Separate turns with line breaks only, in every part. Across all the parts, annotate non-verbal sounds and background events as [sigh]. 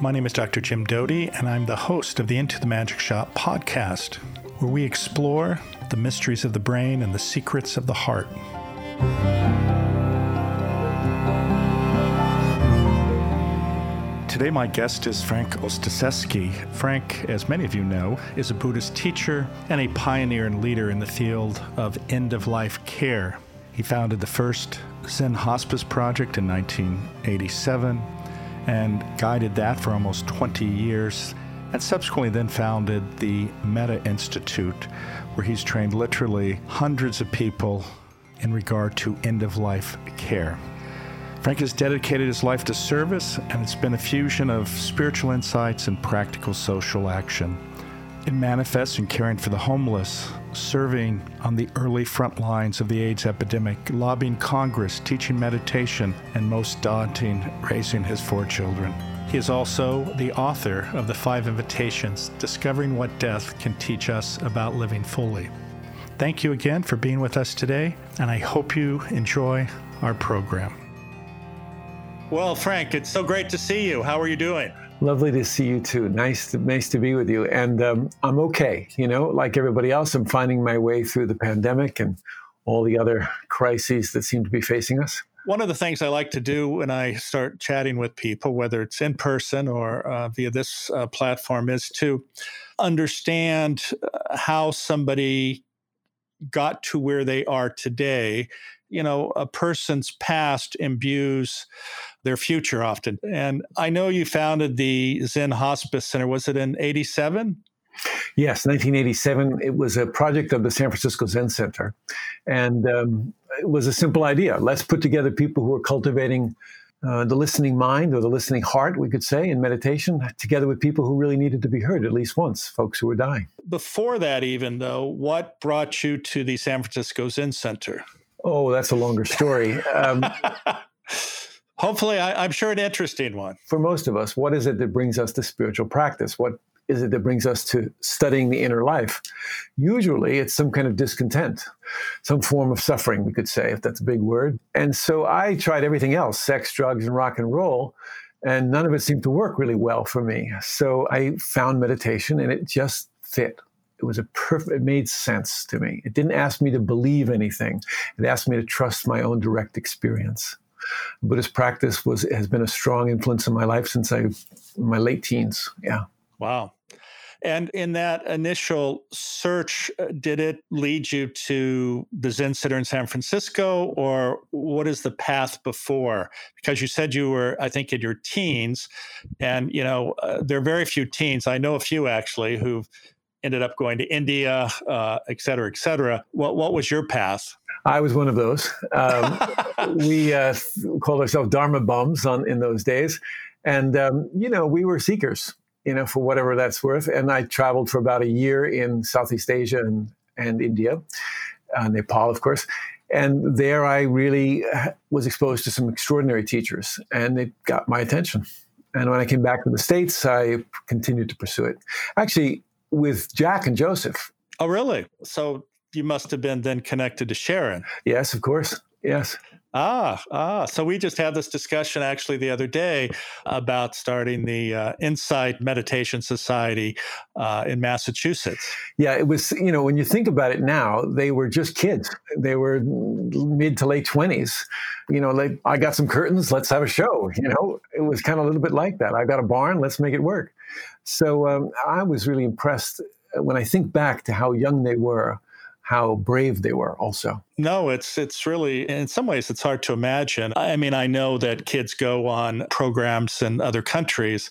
My name is Dr. Jim Doty, and I'm the host of the Into the Magic Shop podcast, where we explore the mysteries of the brain and the secrets of the heart. Today, my guest is Frank Ostaseski. Frank, as many of you know, is a Buddhist teacher and a pioneer and leader in the field of end of life care. He founded the first Zen Hospice Project in 1987 and guided that for almost 20 years, and subsequently then founded the Metta Institute, where he's trained literally hundreds of people in regard to end of life care. Frank has dedicated his life to service, and it's been a fusion of spiritual insights and practical social action. It manifests in caring for the homeless, serving on the early front lines of the AIDS epidemic, lobbying Congress, teaching meditation, and most daunting, raising his four children. He is also the author of the Five Invitations Discovering What Death Can Teach Us About Living Fully. Thank you again for being with us today, and I hope you enjoy our program. Well, Frank, it's so great to see you. How are you doing?
Lovely to see you too. Nice to nice to be with you. And um, I'm okay. You know, like everybody else, I'm finding my way through the pandemic and all the other crises that seem to be facing us.
One of the things I like to do when I start chatting with people, whether it's in person or uh, via this uh, platform, is to understand uh, how somebody got to where they are today you know, a person's past imbues their future often. And I know you founded the Zen Hospice Center. Was it in 87?
Yes, 1987. It was a project of the San Francisco Zen Center. And um, it was a simple idea. Let's put together people who are cultivating uh, the listening mind or the listening heart, we could say, in meditation, together with people who really needed to be heard at least once, folks who were dying.
Before that, even though, what brought you to the San Francisco Zen Center?
Oh, that's a longer story. Um, [laughs]
Hopefully, I, am sure an interesting one.
For most of us, what is it that brings us to spiritual practice? What is it that brings us to studying the inner life? Usually, it's some kind of discontent, some form of suffering, we could say, if that's a big word. And so I tried everything else sex, drugs, and rock and roll. And none of it seemed to work really well for me. So I found meditation and it just fit it was a perfect it made sense to me it didn't ask me to believe anything it asked me to trust my own direct experience buddhist practice was has been a strong influence in my life since i my late teens yeah
wow and in that initial search, uh, did it lead you to the Zen Center in San Francisco, or what is the path before? Because you said you were, I think, in your teens, and you know uh, there are very few teens. I know a few actually who've ended up going to India, uh, et cetera, et cetera. What, what was your path?
I was one of those. Um, [laughs] we uh, called ourselves Dharma bums on, in those days. And, um, you know, we were seekers, you know, for whatever that's worth. And I traveled for about a year in Southeast Asia and, and India, uh, Nepal, of course. And there I really uh, was exposed to some extraordinary teachers, and it got my attention. And when I came back to the States, I continued to pursue it. Actually, with Jack and Joseph.
Oh, really? So you must have been then connected to Sharon.
Yes, of course. Yes.
Ah, ah. So we just had this discussion actually the other day about starting the uh, Insight Meditation Society uh, in Massachusetts.
Yeah, it was, you know, when you think about it now, they were just kids. They were mid to late 20s. You know, like, I got some curtains, let's have a show. You know, it was kind of a little bit like that. I got a barn, let's make it work. So um, I was really impressed when I think back to how young they were how brave they were also.
No it's it's really in some ways it's hard to imagine. I mean i know that kids go on programs in other countries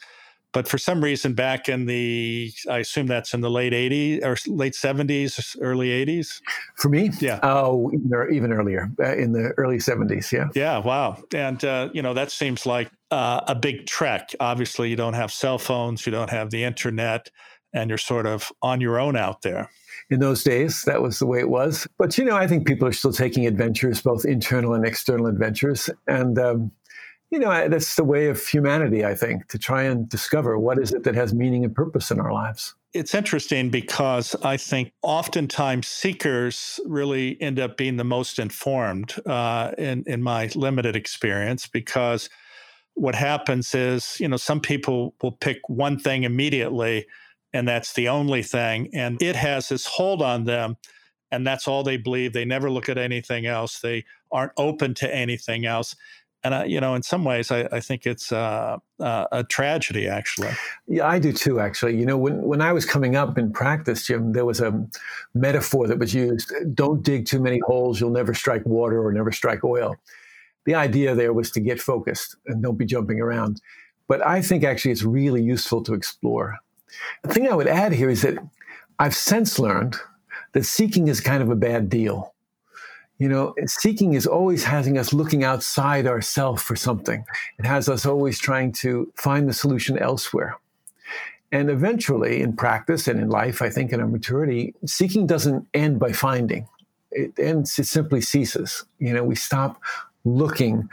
but for some reason back in the i assume that's in the late 80s or late 70s early 80s
for me
yeah
oh even earlier uh, in the early 70s yeah
yeah wow and uh, you know that seems like uh, a big trek obviously you don't have cell phones you don't have the internet and you're sort of on your own out there
in those days. That was the way it was. But, you know, I think people are still taking adventures, both internal and external adventures. And, um, you know, that's the way of humanity, I think, to try and discover what is it that has meaning and purpose in our lives.
It's interesting because I think oftentimes seekers really end up being the most informed uh, in, in my limited experience because what happens is, you know, some people will pick one thing immediately and that's the only thing. And it has this hold on them and that's all they believe. They never look at anything else. They aren't open to anything else. And uh, you know, in some ways, I, I think it's uh, uh, a tragedy. Actually,
yeah, I do too. Actually, you know, when when I was coming up in practice, Jim, there was a metaphor that was used: "Don't dig too many holes; you'll never strike water or never strike oil." The idea there was to get focused and don't be jumping around. But I think actually it's really useful to explore. The thing I would add here is that I've since learned that seeking is kind of a bad deal. You know, seeking is always having us looking outside ourselves for something. It has us always trying to find the solution elsewhere. And eventually, in practice and in life, I think in our maturity, seeking doesn't end by finding. It ends, it simply ceases. You know, we stop looking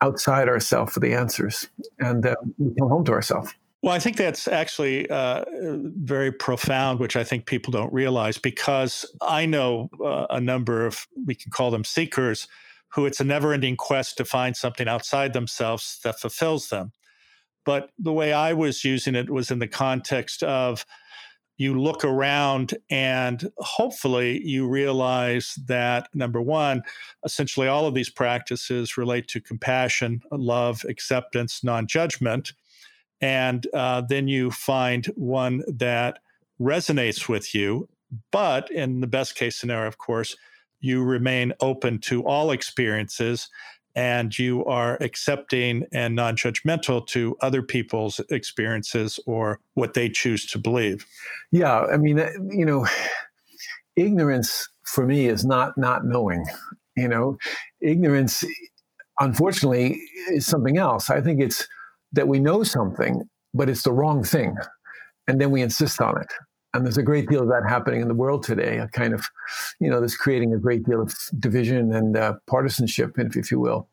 outside ourselves for the answers and uh, we come home to ourselves.
Well, I think that's actually uh, very profound, which I think people don't realize because I know uh, a number of, we can call them seekers, who it's a never ending quest to find something outside themselves that fulfills them. But the way I was using it was in the context of you look around and hopefully you realize that number one, essentially all of these practices relate to compassion, love, acceptance, non judgment and uh, then you find one that resonates with you. But in the best case scenario, of course, you remain open to all experiences and you are accepting and non judgmental to other people's experiences or what they choose to believe.
Yeah. I mean, uh, you know, ignorance for me is not not knowing. You know, ignorance, unfortunately, is something else. I think it's that we know something, but it's the wrong thing. And then we insist on it. And there's a great deal of that happening in the world today, a kind of, you know, this creating a great deal of division and uh, partisanship, if, if you will.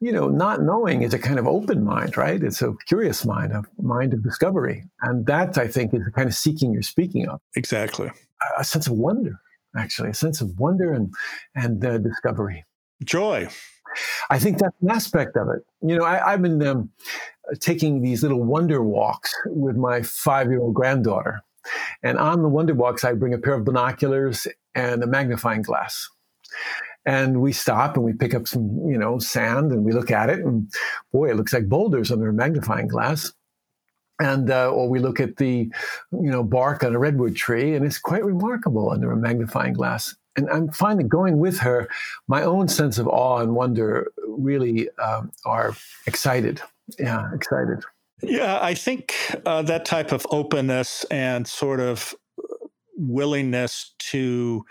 You know, not knowing is a kind of open mind, right? It's a curious mind, a mind of discovery. And that, I think, is the kind of seeking you're speaking of.
Exactly.
A, a sense of wonder, actually, a sense of wonder and, and uh, discovery.
Joy.
I think that's an aspect of it. You know, I, have been um, taking these little wonder walks with my five year old granddaughter. And on the wonder walks, I bring a pair of binoculars and a magnifying glass. And we stop and we pick up some, you know, sand and we look at it. And boy, it looks like boulders under a magnifying glass. And, uh, or we look at the, you know, bark on a redwood tree and it's quite remarkable under a magnifying glass and I'm finding going with her, my own sense of awe and wonder really um, are excited. Yeah, excited.
Yeah, I think uh, that type of openness and sort of willingness to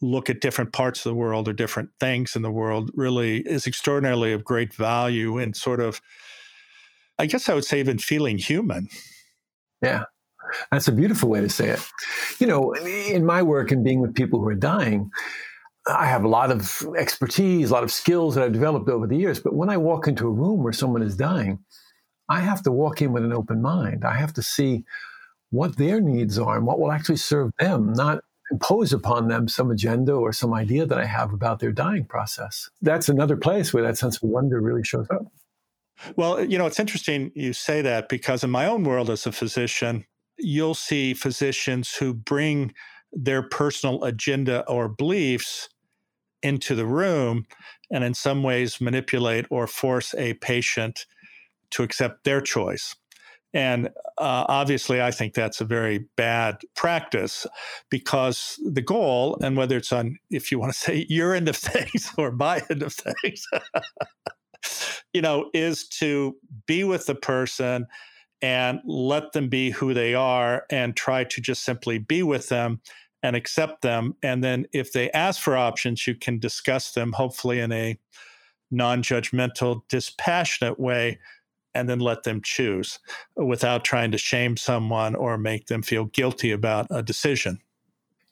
look at different parts of the world or different things in the world really is extraordinarily of great value and sort of, I guess I would say, even feeling human.
Yeah. That's a beautiful way to say it. You know, in my work and being with people who are dying, I have a lot of expertise, a lot of skills that I've developed over the years. But when I walk into a room where someone is dying, I have to walk in with an open mind. I have to see what their needs are and what will actually serve them, not impose upon them some agenda or some idea that I have about their dying process. That's another place where that sense of wonder really shows up.
Well, you know, it's interesting you say that because in my own world as a physician, you'll see physicians who bring their personal agenda or beliefs into the room and in some ways manipulate or force a patient to accept their choice. And uh, obviously, I think that's a very bad practice because the goal, and whether it's on, if you want to [laughs] say your end of things or my end of things, [laughs] you know, is to be with the person and let them be who they are and try to just simply be with them and accept them. And then if they ask for options, you can discuss them, hopefully in a non judgmental, dispassionate way, and then let them choose without trying to shame someone or make them feel guilty about a decision.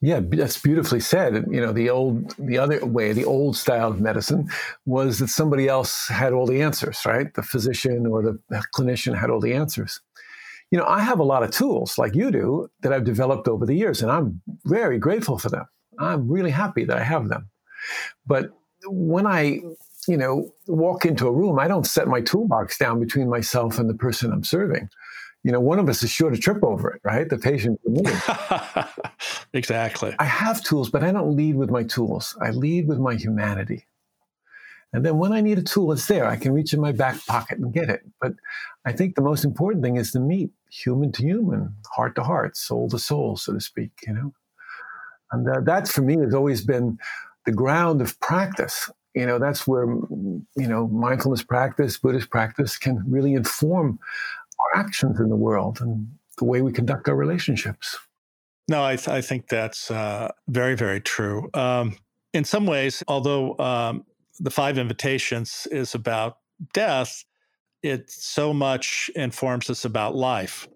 Yeah, that's beautifully said. You know, the old, the other way, the old style of medicine was that somebody else had all the answers, right? The physician or the clinician had all the answers. You know, I have a lot of tools like you do that I've developed over the years, and I'm very grateful for them. I'm really happy that I have them. But when I you know, walk into a room, I don't set my toolbox down between myself and the person I'm serving. You know, one of us is sure to trip over it, right? The patient [laughs]
exactly.
I have tools, but I don't lead with my tools. I lead with my humanity. And then when I need a tool, it's there. I can reach in my back pocket and get it. But I think the most important thing is to meet human to human, heart to heart, soul to soul, so to speak, you know? And uh, that for me has always been the ground of practice. You know, that's where, you know, mindfulness practice, Buddhist practice can really inform our actions in the world and the way we conduct our relationships.
No, I, th- I think that's uh, very, very true. Um, in some ways, although um, the five invitations is about death, it so much informs us about life.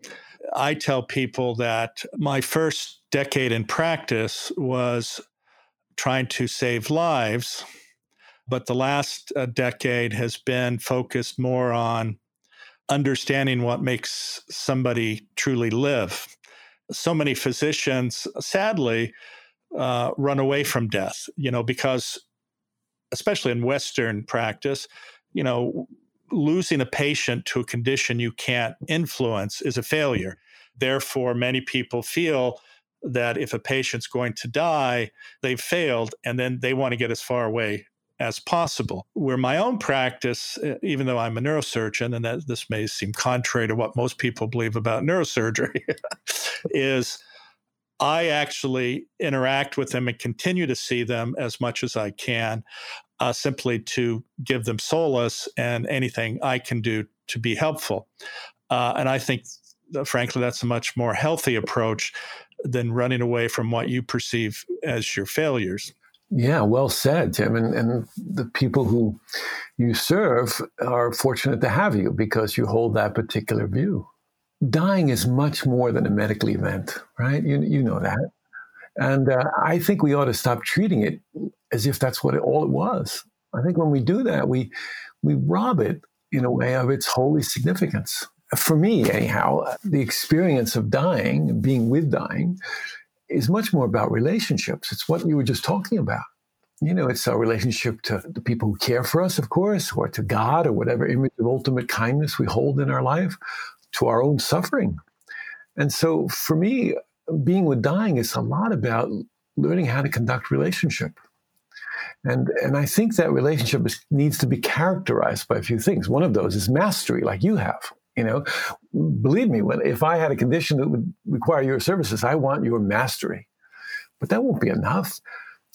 I tell people that my first decade in practice was trying to save lives, but the last uh, decade has been focused more on understanding what makes somebody truly live. So many physicians, sadly, uh, run away from death, you know, because especially in Western practice, you know, losing a patient to a condition you can't influence is a failure. Therefore, many people feel that if a patient's going to die, they've failed, and then they want to get as far away as possible. Where my own practice, even though I'm a neurosurgeon, and that this may seem contrary to what most people believe about neurosurgery, [laughs] is I actually interact with them and continue to see them as much as I can, uh, simply to give them solace and anything I can do to be helpful. Uh, and I think, uh, frankly, that's a much more healthy approach than running away from what you perceive as your failures.
Yeah, well said, Tim. And, and the people who you serve are fortunate to have you because you hold that particular view dying is much more than a medical event, right? You, you know that. And uh, I think we ought to stop treating it as if that's what it, all it was. I think when we do that, we, we rob it in a way of its holy significance. For me, anyhow, the experience of dying being with dying is much more about relationships. It's what you were just talking about. You know, it's our relationship to the people who care for us, of course, or to God, or whatever image of ultimate kindness we hold in our life, to our own suffering. And so for me, being with dying is a lot about learning how to conduct relationship. And, and I think that relationship is, needs to be characterized by a few things. One of those is mastery, like you have. You know, believe me, when if I had a condition that would require your services, I want your mastery. But that won't be enough.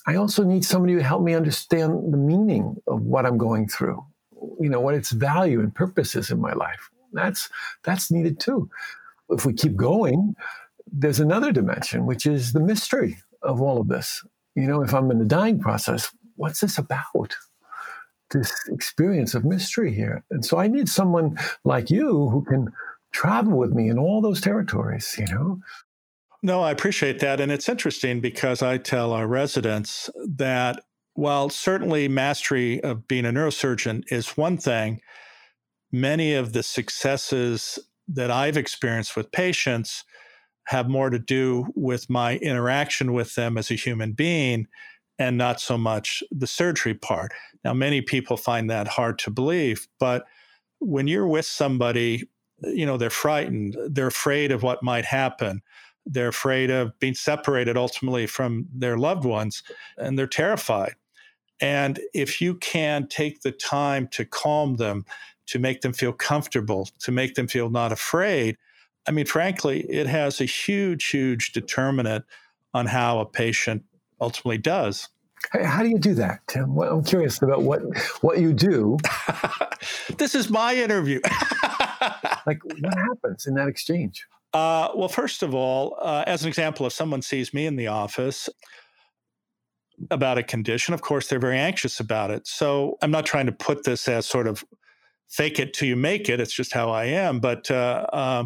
I also need somebody to help me understand the meaning of what I'm going through. You know, what its value and purpose is in my life. That's that's needed too. If we keep going, there's another dimension, which is the mystery of all of this. You know, if I'm in the dying process, what's this about? This experience of mystery here. And so I need someone like you who can travel with me in all those territories, you know?
No, I appreciate that. And it's interesting because I tell our residents that while certainly mastery of being a neurosurgeon is one thing, many of the successes that I've experienced with patients have more to do with my interaction with them as a human being and not so much the surgery part. Now, many people find that hard to believe, but when you're with somebody, you know, they're frightened, they're afraid of what might happen. They're afraid of being separated ultimately from their loved ones, and they're terrified. And if you can take the time to calm them, to make them feel comfortable, to make them feel not afraid. I mean, frankly, it has a huge, huge determinant on how a patient ultimately does.
How do you do that, Tim? I'm curious about what what you do. [laughs]
this is my interview. [laughs]
like, what happens in that exchange?
Uh, well, first of all, uh, as an example, if someone sees me in the office about a condition, of course, they're very anxious about it. So I'm not trying to put this as sort of fake it till you make it. It's just how I am. But uh, uh,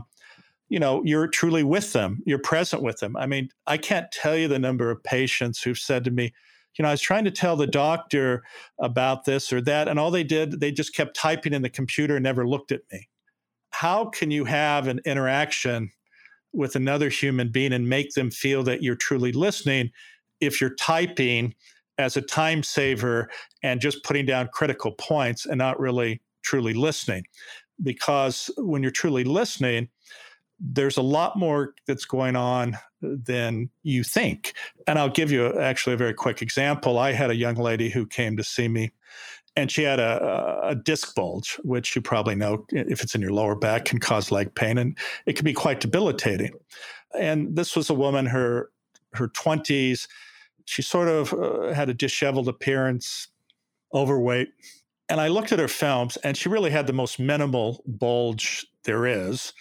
you know, you're truly with them. You're present with them. I mean, I can't tell you the number of patients who've said to me, you know, I was trying to tell the doctor about this or that, and all they did, they just kept typing in the computer and never looked at me. How can you have an interaction with another human being and make them feel that you're truly listening if you're typing as a time saver and just putting down critical points and not really truly listening. Because when you're truly listening, there's a lot more that's going on than you think. And I'll give you actually a very quick example. I had a young lady who came to see me and she had a, a, disc bulge, which you probably know if it's in your lower back can cause leg pain, and it can be quite debilitating. And this was a woman, her her twenties. She sort of uh, had a disheveled appearance, overweight, and I looked at her films, and she really had the most minimal bulge there is.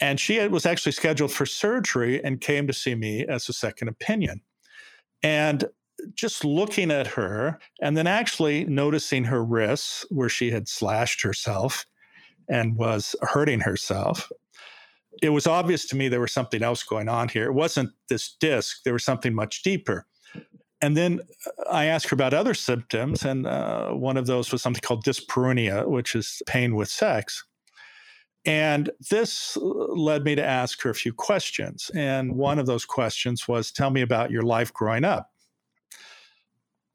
And she was actually scheduled for surgery and came to see me as a second opinion. And just looking at her and then actually noticing her wrists where she had slashed herself and was hurting herself. It was obvious to me there was something else going on here. It wasn't this disc, there was something much deeper. And then uh, I asked her about other symptoms, and uh, one of those was something called dyspareunia, which is pain with sex. And this led me to ask her a few questions. And one of those questions was Tell me about your life growing up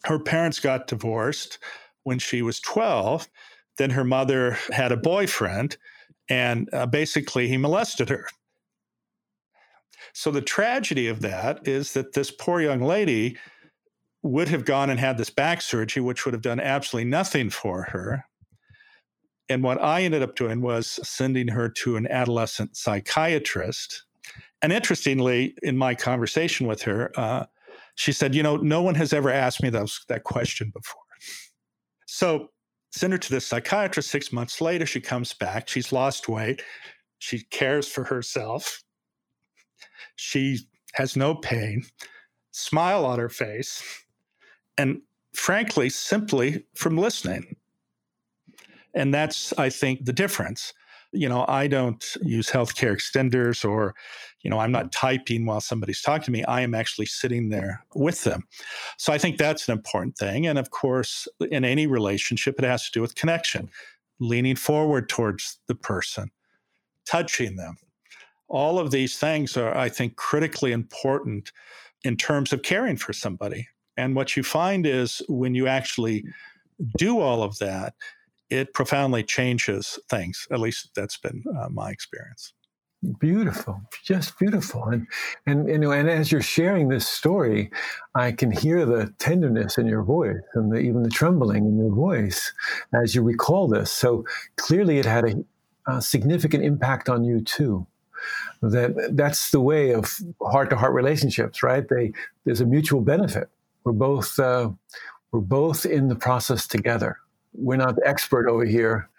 her parents got divorced when she was 12. Then her mother had a boyfriend, and uh, basically he molested her. So the tragedy of that is that this poor young lady would have gone and had this back surgery, which would have done absolutely nothing for her. And what I ended up doing was sending her to an adolescent psychiatrist. And interestingly, in my conversation with her, uh, she said, You know, no one has ever asked me those, that question before. So send her to this psychiatrist. Six months later, she comes back. She's lost weight. She cares for herself. She has no pain, smile on her face, and frankly, simply from listening. And that's, I think, the difference you know, I don't use healthcare extenders or, you know, I'm not typing while somebody's talking to me. I am actually sitting there with them. So I think that's an important thing. And of course, in any relationship, it has to do with connection, leaning forward towards the person, touching them. All of these things are, I think, critically important in terms of caring for somebody. And what you find is when you actually do all of that, it profoundly changes things. At least that's been uh, my experience.
Beautiful, just beautiful, and and you know, and as you're sharing this story, I can hear the tenderness in your voice and the, even the trembling in your voice as you recall this. So clearly, it had a, a significant impact on you too. That that's the way of heart to heart relationships, right? They there's a mutual benefit. We're both uh, we're both in the process together we're not the expert over here,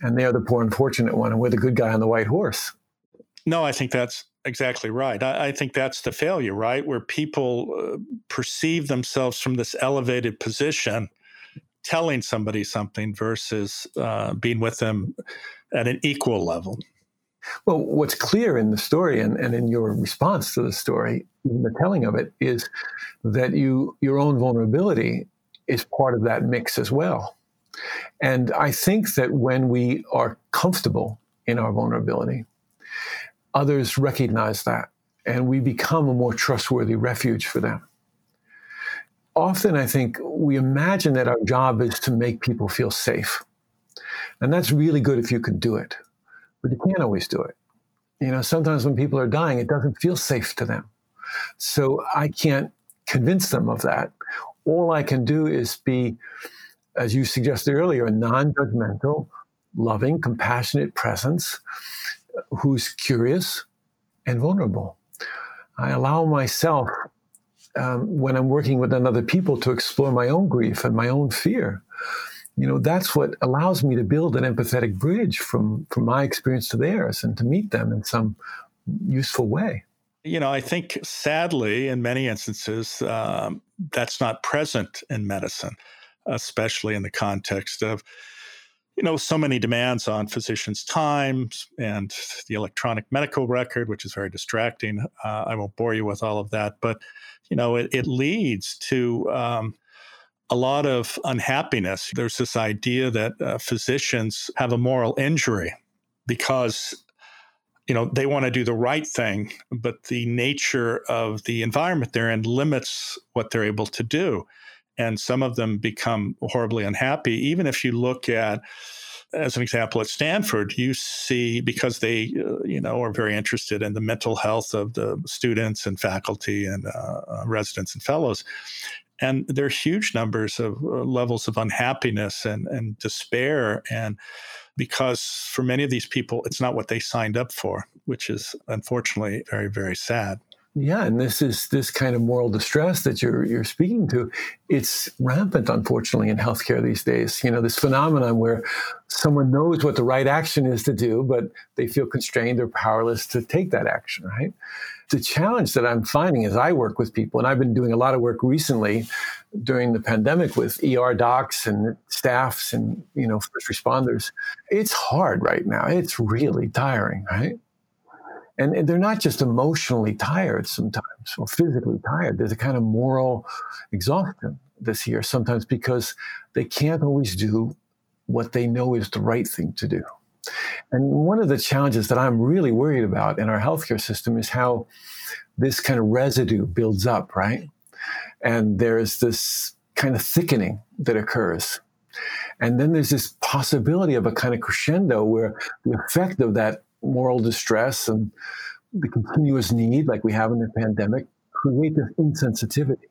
and they are the poor unfortunate one, and we're the good guy on the white horse.
No, I think that's exactly right. I, I think that's the failure, right? Where people uh, perceive themselves from this elevated position, telling somebody something versus uh, being with them at an equal level.
Well, what's clear in the story and, and in your response to the story, in the telling of it, is that you your own vulnerability is part of that mix as well. And I think that when we are comfortable in our vulnerability, others recognize that and we become a more trustworthy refuge for them. Often, I think we imagine that our job is to make people feel safe. And that's really good if you can do it, but you can't always do it. You know, sometimes when people are dying, it doesn't feel safe to them. So I can't convince them of that. All I can do is be as you suggested earlier, a non judgmental, loving, compassionate presence who's curious and vulnerable. I allow myself, um, when I'm working with another people, to explore my own grief and my own fear. You know, that's what allows me to build an empathetic bridge from, from my experience to theirs and to meet them in some useful way.
You know, I think sadly, in many instances, um, that's not present in medicine especially in the context of you know so many demands on physicians' time and the electronic medical record, which is very distracting. Uh, I won't bore you with all of that, but you know it, it leads to um, a lot of unhappiness. There's this idea that uh, physicians have a moral injury because you know they want to do the right thing but the nature of the environment they're in limits what they're able to do and some of them become horribly unhappy. Even if you look at as an example, at Stanford, you see because they, uh, you know, are very interested in the mental health of the students and faculty and uh, uh residents and fellows, and there are huge numbers of uh, levels of unhappiness and and despair, and because for many of these people, it's not what they signed up for, which is unfortunately very very sad.
Yeah, and this is this kind of moral distress that you're you're speaking to. It's rampant, unfortunately, in healthcare these days. You know, this phenomenon where someone knows what the right action is to do, but they feel constrained or powerless to take that action. Right. The challenge that I'm finding as I work with people, and I've been doing a lot of work recently during the pandemic with ER docs and staffs and you know first responders. It's hard right now. It's really tiring. Right and they're not just emotionally tired sometimes or physically tired. There's a kind of moral exhaustion this year sometimes because they can't always do what they know is the right thing to do. And one of the challenges that I'm really worried about in our healthcare system is how this kind of residue builds up, right? And there's this kind of thickening that occurs. And then there's this possibility of a kind of crescendo where the effect of that moral distress and the continuous need, like we have in the pandemic, create this insensitivity,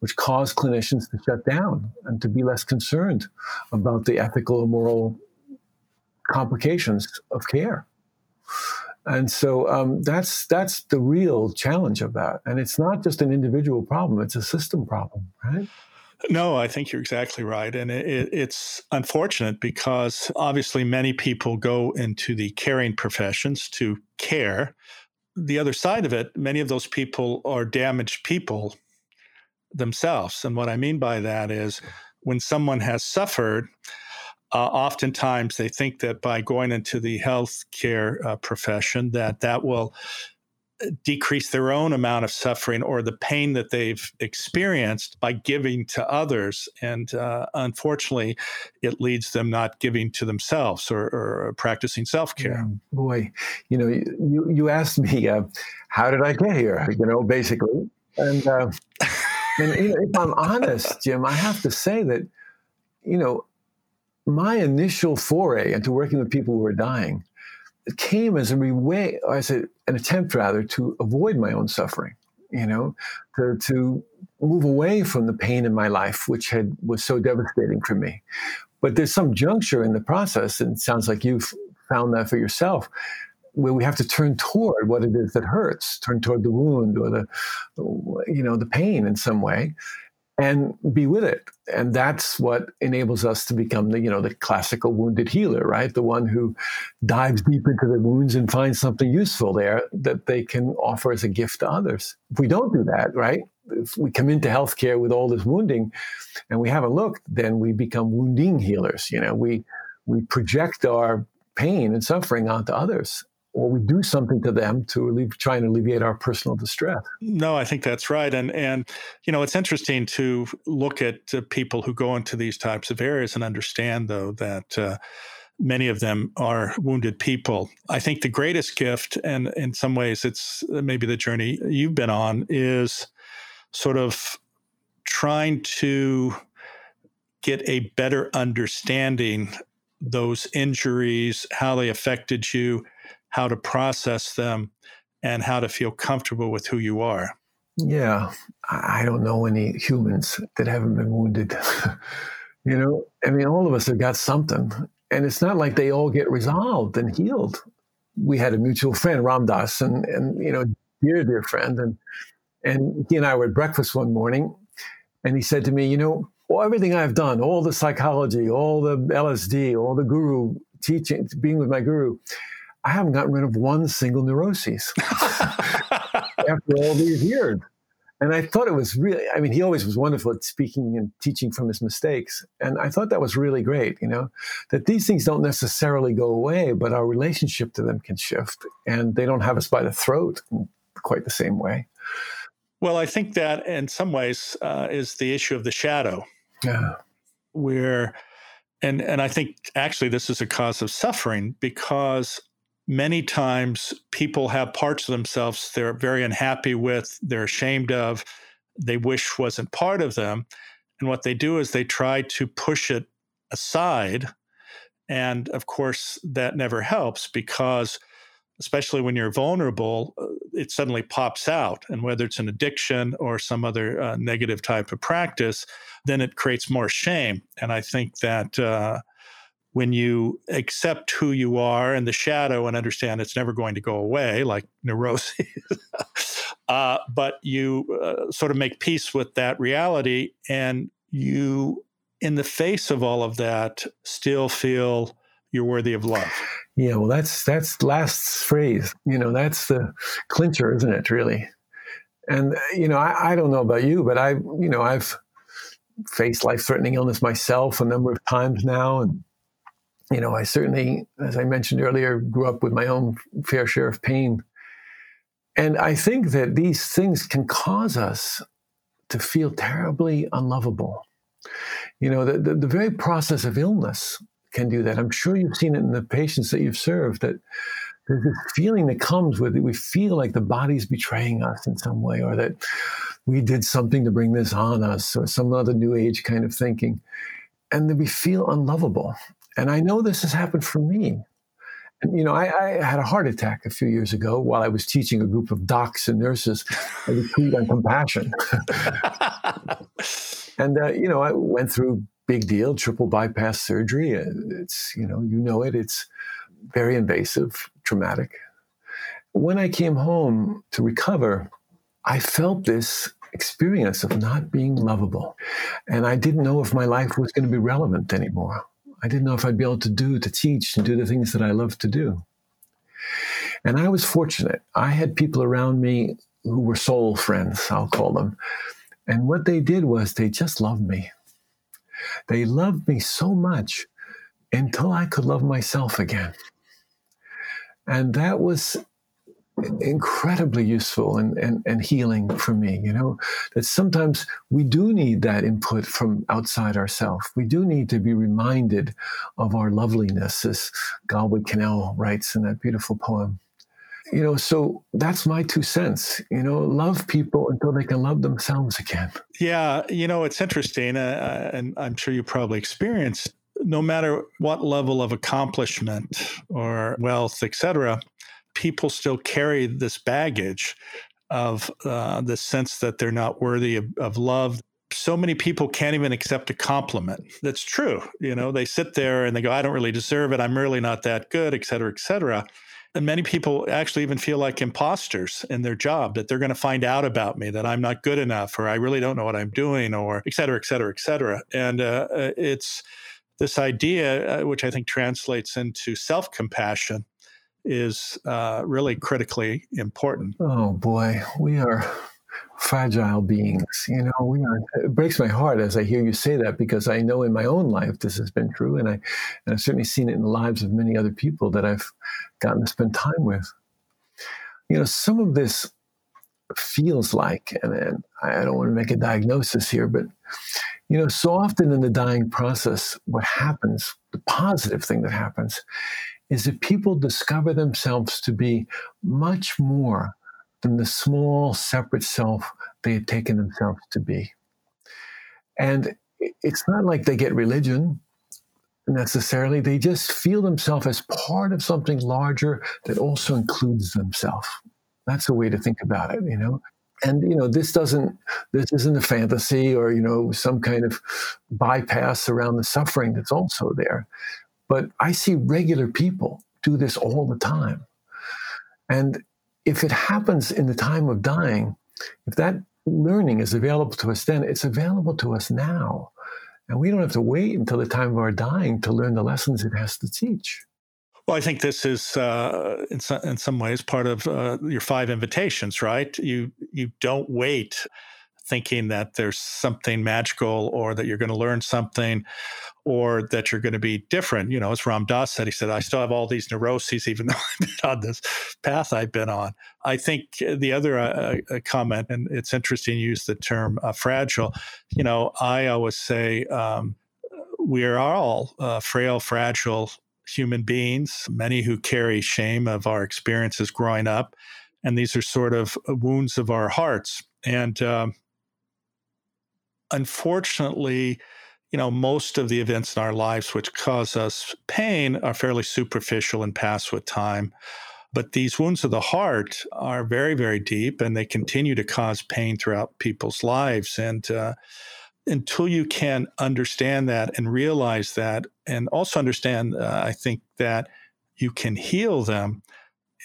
which cause clinicians to shut down and to be less concerned about the ethical and moral complications of care. And so um, that's that's the real challenge of that, and it's not just an individual problem; it's a system problem, right?
No, I think you're exactly right. And it, it's unfortunate because obviously many people go into the caring professions to care. The other side of it, many of those people are damaged people themselves. And what I mean by that is when someone has suffered, uh, oftentimes they think that by going into the healthcare uh, profession that that will decrease their own amount of suffering or the pain that they've experienced by giving to others. And uh, unfortunately, it leads them not giving to themselves or, or practicing self care. Yeah,
boy, you know, you, you asked me, uh, how did I get here? You know, basically. And, uh, and you know, if I'm honest, Jim, I have to say that, you know, my initial foray into working with people who are dying it came as a way, as a, an attempt rather, to avoid my own suffering. You know, to, to move away from the pain in my life, which had was so devastating for me. But there's some juncture in the process, and it sounds like you've found that for yourself, where we have to turn toward what it is that hurts, turn toward the wound or the, you know, the pain in some way, and be with it. And that's what enables us to become the, you know, the classical wounded healer, right? The one who dives deep into the wounds and finds something useful there that they can offer as a gift to others. If we don't do that, right? If we come into healthcare with all this wounding and we haven't looked, then we become wounding healers. You know, we we project our pain and suffering onto others or we do something to them to try and alleviate our personal distress.
No, I think that's right, and and you know it's interesting to look at uh, people who go into these types of areas and understand though that. Uh, many of them are wounded people. I think the greatest gift, and in some ways it's maybe the journey you've been on, is sort of trying to get a better understanding those injuries, how they affected you, how to process them, and how to feel comfortable with who you are.
Yeah, I don't know any humans that haven't been wounded. [laughs] you know, I mean, all of us have got something, and it's not like they all get resolved and healed. We had a mutual friend, Ram Dass, and and you know, dear dear friend, and and he and I were at breakfast one morning, and he said to me, you know, well, everything I've done, all the psychology, all the LSD, all the guru teaching, being with my guru, I haven't gotten rid of one single neuroses [laughs] after all these years. And I thought it was really, I mean, he always was wonderful at speaking and teaching from his mistakes. And I thought that was really great, you know, that these things don't necessarily go away, but our relationship to them can shift and they don't have us by the throat in quite the same way.
Well, I think that in some ways uh, is the issue of the shadow.
Yeah.
Where, and, and I think actually this is a cause of suffering because many times people have parts of themselves they're very unhappy with, they're ashamed of, they wish wasn't part of them. And what they do is they try to push it aside. And of course, that never helps because, especially when you're vulnerable, uh, it suddenly pops out. And whether it's an addiction or some other uh, negative type of practice, then it creates more shame. And I think that uh, when you accept who you are and the shadow and understand it's never going to go away, like neurosis, [laughs] uh, but you uh, sort of make peace with that reality and you, in the face of all of that, still feel you're worthy of love.
Yeah, well, that's that's last phrase. You know, that's the clincher, isn't it? Really. And you know, I, I don't know about you, but I, you know, I've faced life-threatening illness myself a number of times now, and you know, I certainly, as I mentioned earlier, grew up with my own fair share of pain. And I think that these things can cause us to feel terribly unlovable. You know, the, the, the, very process of illness can do that. I'm sure you've seen it in the patients that you've served that there's this feeling that comes with it. We feel like the body's betraying us in some way, or that we did something to bring this on us, or some other new age kind of thinking. And then we feel unlovable. And I know this has happened for me. And, you know, I, I, had a heart attack a few years ago while I was teaching a group of docs and nurses a retreat on compassion. [laughs] and, uh, you know, I went through big deal, triple bypass surgery. It's, you know, you know it, it's very invasive, traumatic. When I came home to recover, I felt this experience of not being lovable. And I didn't know if my life was going to be relevant anymore. I didn't know if I'd be able to do, to teach, and do the things that I love to do. And I was fortunate. I had people around me who were soul friends, I'll call them. And what they did was they just loved me. They loved me so much until I could love myself again. And that was incredibly useful and, and, and healing for me, you know, that sometimes we do need that input from outside ourselves. We do need to be reminded of our loveliness, as Galway Kinnell writes in that beautiful poem. You know, so that's my two cents. You know, love people until they can love themselves again.
Yeah, you know, it's interesting, uh, and I'm sure you probably experienced. No matter what level of accomplishment or wealth, etc., people still carry this baggage of uh, the sense that they're not worthy of, of love so many people can't even accept a compliment. That's true. You know, they sit there and they go, I don't really deserve it. I'm really not that good, et cetera, et cetera. And many people actually even feel like imposters in their job that they're going to find out about me, that I'm not good enough, or I really don't know what I'm doing, or et cetera, et cetera, et cetera. And uh, uh it's this idea, uh, which I think translates into self compassion, is uh, really critically important.
Oh boy, we are fragile beings. You know, we are. It breaks my heart as I hear you say that because I know in my own life this has been true, and I and I've certainly seen it in the lives of many other people that I've gotten to spend time with. You know, some of this feels like, and, and I don't want to make a diagnosis here, but you know, so often in the dying process, what happens, the positive thing that happens, is that people discover themselves to be much more than the small, separate self they had taken themselves to be. And it's not like they get religion necessarily, they just feel themselves as part of something larger that also includes themselves. That's a way to think about it, you know? and you know this doesn't this isn't a fantasy or you know some kind of bypass around the suffering that's also there but I see regular people do this all the time. And if it happens in the time of dying, if that learning is available to us then, it's available to us now. And we don't have to wait until the time of our dying to learn the lessons it has to teach.
Well, I think this is, uh, in, some, in some ways, part of uh, your five invitations, right? You you don't wait thinking that there's something magical or that you're going to learn something or that you're going to be different. You know, as Ram Dass said, he said, I still have all these neuroses, even [laughs] though I've been on this path I've been on. I think the other uh, uh, comment, and it's interesting you use the term uh, fragile. You know, I always say um, we are all uh, frail, fragile human beings, many who carry shame of our experiences growing up. And these are sort of wounds of our hearts. And um, unfortunately, you know, most of the events in our lives which cause us pain are fairly superficial and pass with time. But these wounds of the heart are very, very deep and they continue to cause pain throughout people's lives. And uh, until you can understand that and realize that, and also understand, uh, I think, that you can heal them,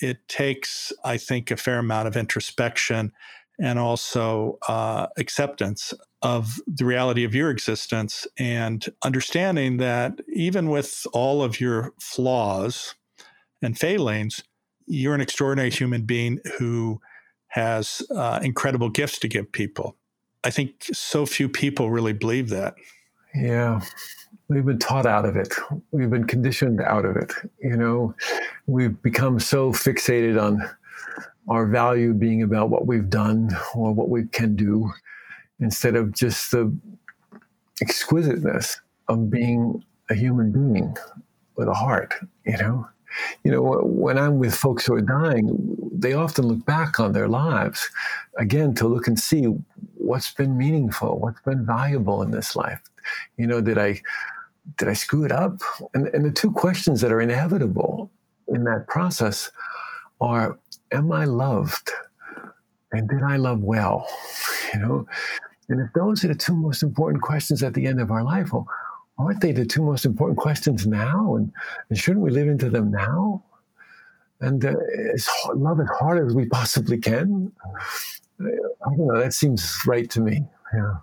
it takes, I think, a fair amount of introspection and also uh, acceptance of the reality of your existence and understanding that even with all of your flaws and failings, you're an extraordinary human being who has uh, incredible gifts to give people. I think so few people really believe that.
Yeah. We've been taught out of it. We've been conditioned out of it. You know, we've become so fixated on our value being about what we've done or what we can do instead of just the exquisiteness of being a human being with a heart, you know? You know, when I'm with folks who are dying, they often look back on their lives again to look and see what's been meaningful, what's been valuable in this life. You know, did I did I screw it up? And, and the two questions that are inevitable in that process are am I loved? And did I love well? You know, and if those are the two most important questions at the end of our life, well, aren't they the two most important questions now? And, and shouldn't we live into them now? And uh, love as hard as we possibly can. I don't know. That seems right to me. Yeah.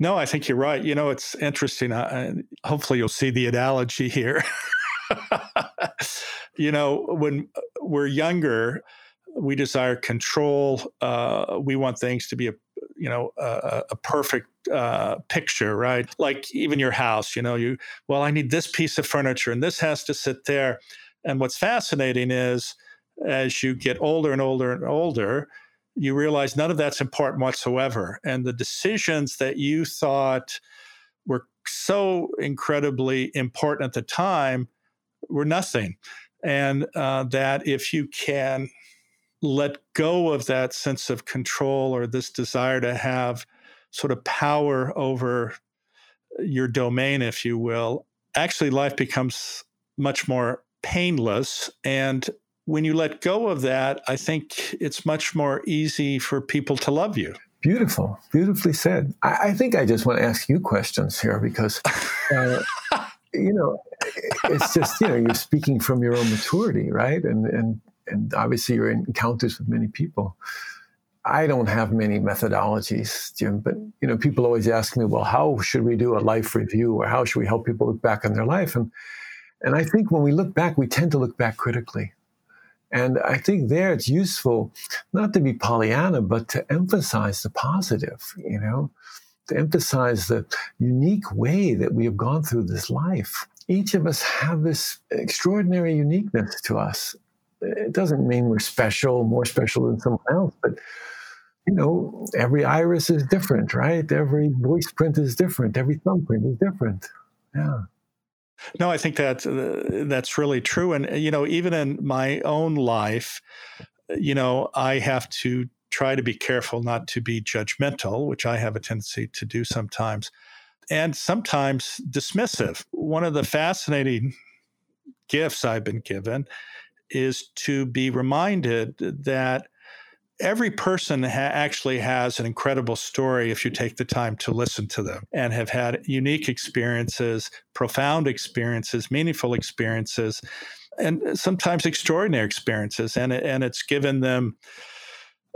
No, I think you're right. You know, it's interesting. Uh, hopefully, you'll see the analogy here. [laughs] you know, when we're younger, we desire control. Uh, we want things to be a you know a, a perfect uh, picture, right? Like even your house, you know, you well, I need this piece of furniture and this has to sit there. And what's fascinating is as you get older and older and older, you realize none of that's important whatsoever. And the decisions that you thought were so incredibly important at the time were nothing. And uh, that if you can let go of that sense of control or this desire to have sort of power over your domain, if you will, actually life becomes much more painless. And when you let go of that, I think it's much more easy for people to love you.
Beautiful, beautifully said. I, I think I just want to ask you questions here because, uh, [laughs] you know, it's just you know you're speaking from your own maturity, right? And and and obviously you're in encounters with many people. I don't have many methodologies, Jim, but you know, people always ask me, well, how should we do a life review or how should we help people look back on their life? And and I think when we look back, we tend to look back critically. And I think there it's useful not to be Pollyanna, but to emphasize the positive, you know, to emphasize the unique way that we have gone through this life. Each of us have this extraordinary uniqueness to us it doesn't mean we're special, more special than someone else, but you know, every iris is different, right? Every voice print is different. Every thumbprint is different. Yeah.
No, I think that uh, that's really true, and you know, even in my own life, you know, I have to try to be careful not to be judgmental, which I have a tendency to do sometimes, and sometimes dismissive. One of the fascinating gifts I've been given is to be reminded that every person ha- actually has an incredible story if you take the time to listen to them and have had unique experiences, profound experiences, meaningful experiences, and sometimes extraordinary experiences. And, and it's given them,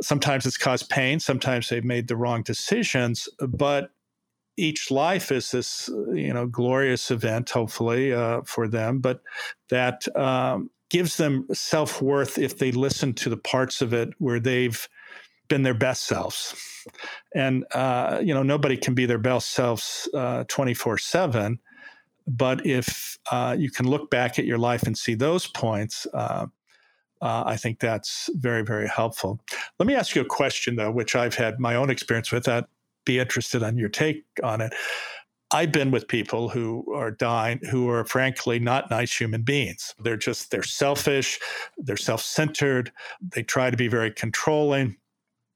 sometimes it's caused pain, sometimes they've made the wrong decisions, but each life is this, you know, glorious event, hopefully uh, for them, but that um, gives them self worth if they listen to the parts of it where they've been their best selves. And, uh, you know, nobody can be their best selves uh, 24 uh, 7. But if uh, you can look back at your life and see those points, uh, uh, I think that's very, very helpful. Let me ask you a question, though, which I've had my own experience with. I'd be interested on your take on it. I've been with people who are dying who are frankly not nice human beings. They're just they're selfish, they're self-centered, they try to be very controlling.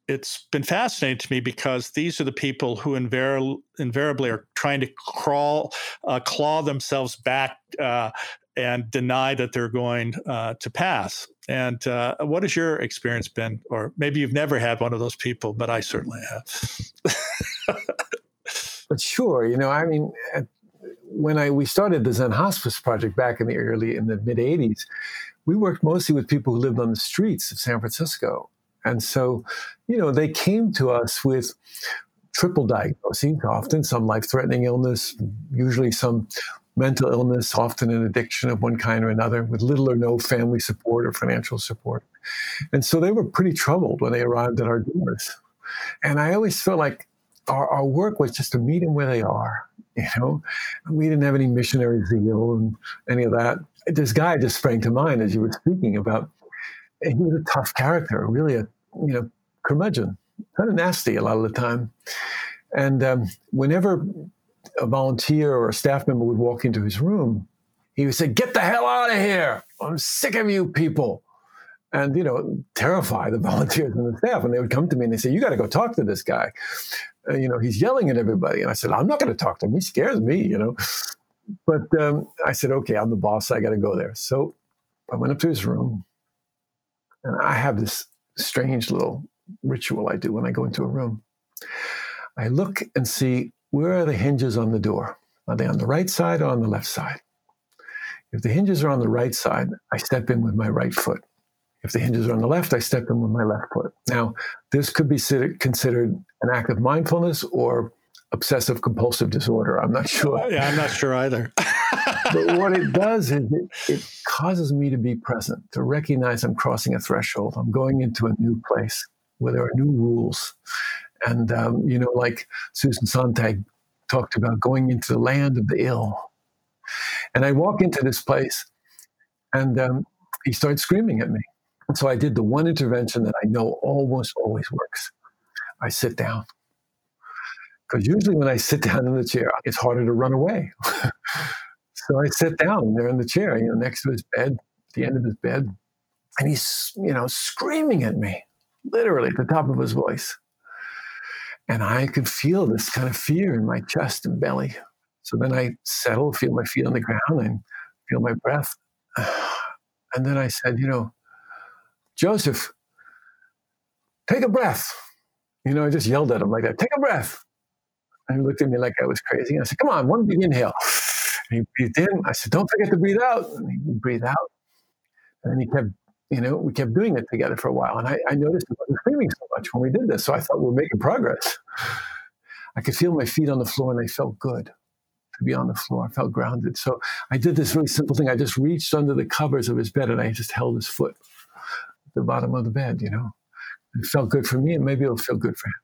it's been fascinating to me because these are the people who invar- invariably are trying to crawl, uh, claw themselves back uh, and deny that they're going uh, to pass. And uh, what has your experience been? Or maybe you've never had one of those people, but I certainly have. [laughs]
but sure, you know, I mean, uh, when I we started the Zen Hospice project back in the early in the mid '80s, we worked mostly with people who lived on the streets of San Francisco, and so, you know, they came to us with triple diagnoses, often some life-threatening illness, usually some mental illness, often an addiction of one kind or another, with little or no family support or financial support. And so they were pretty troubled when they arrived at our doors. And I always felt like our, our work was just to meet them where they are. You know, we didn't have any missionary zeal and any of that. This guy just sprang to mind as you were speaking about. He was a tough character, really a you know curmudgeon, kind of nasty a lot of the time. And um, whenever a volunteer or a staff member would walk into his room, he would say, "Get the hell out of here! I'm sick of you people." And you know, terrify the [laughs] volunteers and the staff. And they would come to me and they say, "You got to go talk to this guy." Uh, you know, he's yelling at everybody. And I said, "I'm not going to talk to him. He scares me." You know. But um, I said, "Okay, I'm the boss. I got to go there." So I went up to his room, and I have this strange little ritual I do when I go into a room. I look and see where are the hinges on the door? Are they on the right side or on the left side? If the hinges are on the right side, I step in with my right foot. If the hinges are on the left, I step in with my left foot. Now, this could be considered an act of mindfulness or obsessive compulsive disorder. I'm not sure. [laughs]
Yeah, I'm not sure either. [laughs]
but what it does is it, it, causes me to be present, to recognize I'm crossing a threshold. I'm going into a new place where there are new rules. And, um, you know, like Susan Sontag talked about going into the land of the ill. And I walk into this place and um, he starts screaming at me. And so I did the one intervention that I know almost always works. I sit down. Because usually when I sit [laughs] down in the chair, it's harder to run away. [laughs] so I sit down there in the chair, you know, next to his bed, the end of his bed. And he's, you know, screaming at me, literally at the top of his voice. And I could feel this kind of fear in my chest and belly. So then I settle, feel my feet on the ground, and feel my breath. [sighs] And then I said, you know, Joseph, take a breath. You know, I just yelled at him like that, take a breath. And he looked at me like I was crazy. And I said, come on, one big inhale. And he breathed in. I said, don't forget to breathe out. And he would breathe out. And he kept you know, we kept doing it together for a while. And I, I noticed I wasn't screaming so much when we did this. So I thought we are making progress. I could feel my feet on the floor and I felt good to be on the floor. I felt grounded. So I did this really simple thing. I just reached under the covers of his bed and I just held his foot the bottom of the bed, you know. It felt good for me and maybe it'll feel good for him.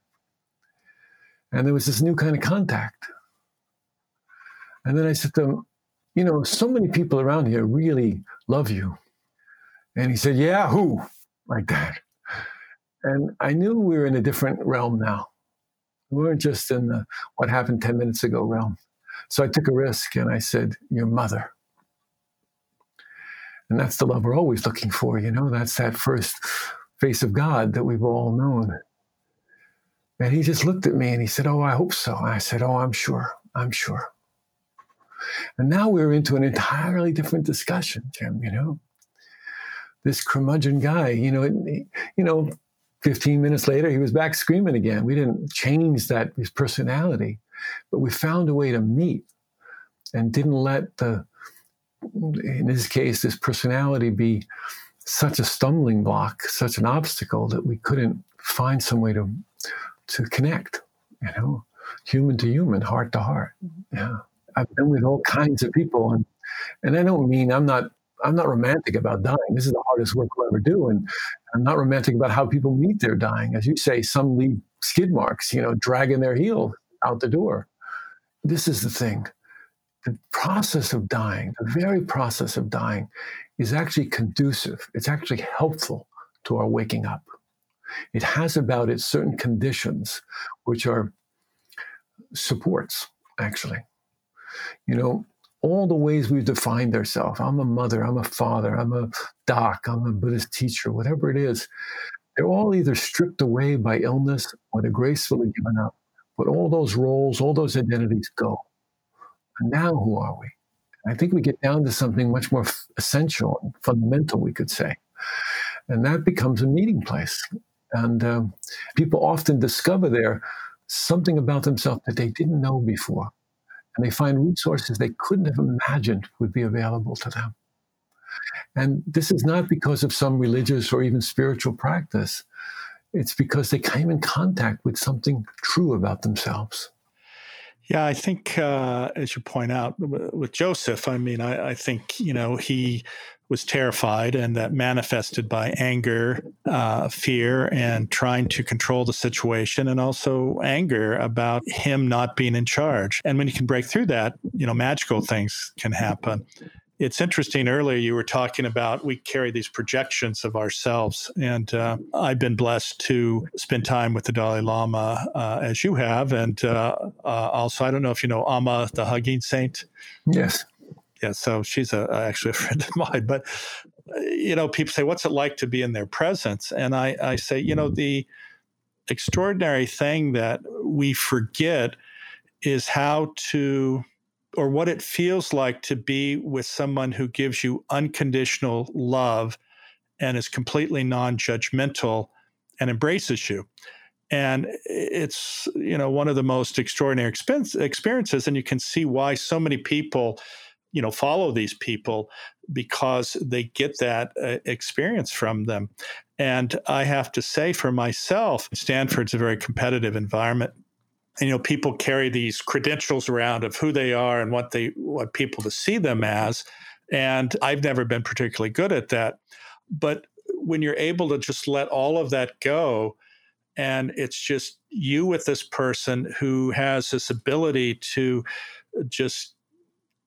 And there was this new kind of contact. And then I said to him, you know, so many people around here really love you. And he said, Yeah, who? Like that. And I knew we were in a different realm now. We weren't just in the what happened 10 minutes ago realm. So I took a risk and I said, Your mother. And that's the love we're always looking for, you know, that's that first face of God that we've all known. And he just looked at me and he said, Oh, I hope so. And I said, Oh, I'm sure. I'm sure. And now we're into an entirely different discussion, Jim, you know this curmudgeon guy. You know, you know, 15 minutes later, he was back screaming again. We didn't change that his personality, but we found a way to meet and didn't let the, in this case, this personality be such a stumbling block, such an obstacle that we couldn't find some way to to connect. You know, human to human, heart to heart. Mm-hmm. Yeah, I've been with all kinds of people, and and I don't mean I'm not I'm not romantic about dying. This is the hardest work we'll ever do. And I'm not romantic about how people meet their dying. As you say, some leave skid marks, you know, dragging their heel out the door. This is the thing. The process of dying, the very process of dying, is actually conducive. It's actually helpful to our waking up. It has about it certain conditions which are supports, actually. You know, all the ways we've defined ourselves. I'm a mother, I'm a father, I'm a doc, I'm a Buddhist teacher, whatever it is. They're all either stripped away by illness or they're gracefully given up. But all those roles, all those identities go. Now who are we? I think we get down to something much more essential and fundamental, we could say. And that becomes a meeting place. And um, people often discover there something about themselves that they didn't know before. And they find resources they couldn't have imagined would be available to them. And this is not because of some religious or even spiritual practice. It's because they came in contact with something true about themselves.
Yeah, I think, uh, as you point out with Joseph, I mean, I, I, think, you know, he was terrified and that manifested by anger, uh, fear, and trying to control the situation, and also anger about him not being in charge. And when you can break through that, you know, magical things can happen it's interesting. Earlier, you were talking about we carry these projections of ourselves, and uh, I've been blessed to spend time with the Dalai Lama uh, as you have, and uh, uh also I don't know if you know Amma, the hugging saint.
Yes.
Yeah. So she's a, actually a [laughs] friend of mine, but you know, people say, "What's it like to be in their presence?" And I, I say, you know, the extraordinary thing that we forget is how to or what it feels like to be with someone who gives you unconditional love and is completely non-judgmental and embraces you. And it's you know one of the most extraordinary experiences and you can see why so many people you know follow these people because they get that uh, experience from them. And i have to say for myself stanford's a very competitive environment you know people carry these credentials around of who they are and what they what people to see them as. And i've never been particularly good at that. But when you're able to just let all of that go and it's just you with this person who has this ability to just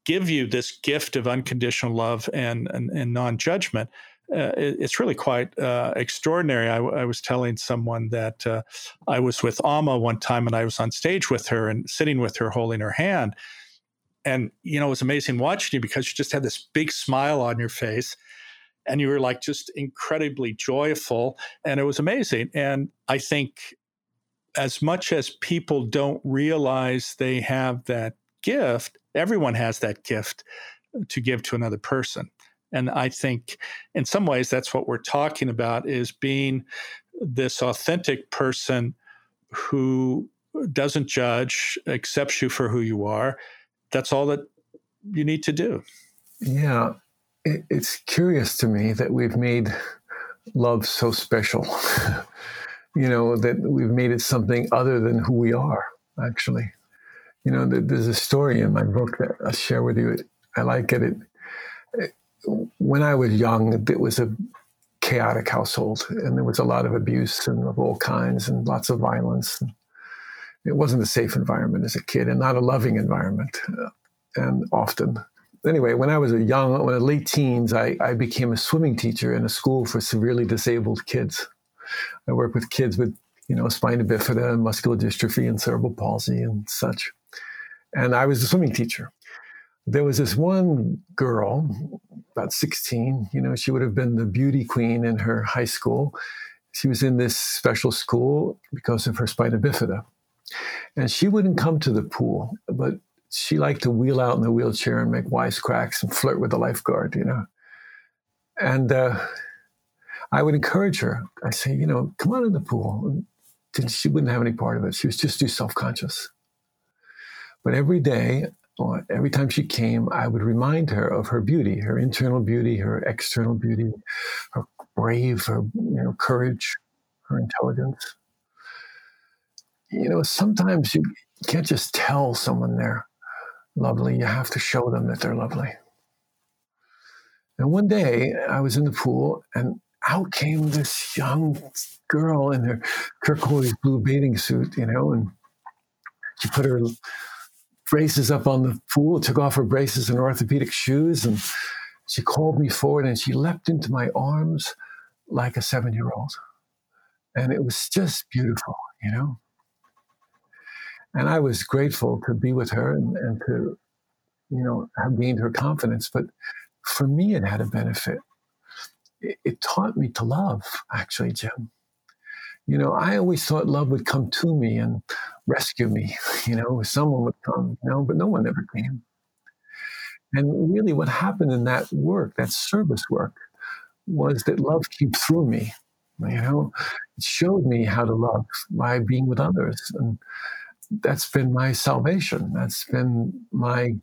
give you this gift of unconditional love and, and, and non-judgment uh, it, it's really quite uh, extraordinary. I, I, was telling someone that uh, I was with Amma one time and I was on stage with her and sitting with her, holding her hand. And, you know, it was amazing watching you because you just had this big smile on your face and you were like just incredibly joyful. And it was amazing. And I think as much as people don't realize they have that gift, everyone has that gift to give to another person. And I think in some ways that's what we're talking about is being this authentic person who doesn't judge, accepts you for who you are. That's all that you need to do.
Yeah. It, it's curious to me that we've made love so special. [laughs] you know, that we've made it something other than who we are, actually. You know, there's a story in my book that I'll share with you. I like it. It, when I was young, it was a chaotic household, and there was a lot of abuse and of all kinds, and lots of violence. It wasn't a safe environment as a kid, and not a loving environment, uh, and often. Anyway, when I was a young, when late teens, I, I became a swimming teacher in a school for severely disabled kids. I worked with kids with, you know, spina bifida, muscular dystrophy, and cerebral palsy, and such. And I was a swimming teacher there was this one girl, about 16, you know, she would have been the beauty queen in her high school. She was in this special school because of her spina bifida. And she wouldn't come to the pool, but she liked to wheel out in the wheelchair and make wisecracks and flirt with the lifeguard, you know. And uh, I would encourage her. I say, you know, come on in the pool. And she wouldn't have any part of it. She was just too self conscious. But every day every time she came, I would remind her of her beauty, her internal beauty, her external beauty, her brave, her you know, courage, her intelligence. You know, sometimes you can't just tell someone they're lovely, you have to show them that they're lovely. And one day I was in the pool and out came this young girl in her turquoise blue bathing suit, you know, and she put her braces up on the pool, took off her braces and orthopedic shoes, and she called me forward and she leapt into my arms like a seven year old. And it was just beautiful, you know? And I was grateful to be with her and, and to, you know, have gained her confidence. But for me, it had a benefit. It, it taught me to love, actually, Jim. You know, I always thought love would come to me and rescue me. [laughs] You know, someone would come, you know, but no one ever came. And really, what happened in that work, that service work, was that love came through me. You know, it showed me how to love by being with others. And that's been my salvation. That's been my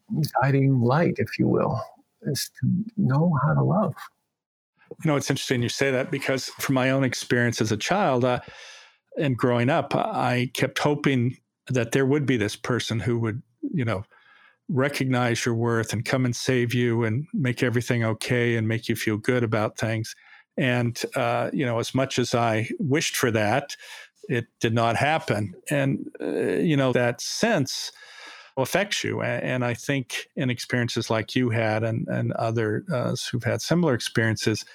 guiding light, if you will, is to know how to love.
You know, it's interesting you say that because from my own experience as a child uh, and growing up, I kept hoping that there would be this person who would, you know, recognize your worth and come and save you and make everything okay and make you feel good about things. And, uh, you know, as much as I wished for that, it did not happen. And, uh, you know, that sense affects you. And I think in experiences like you had and, and others uh, who've had similar experiences,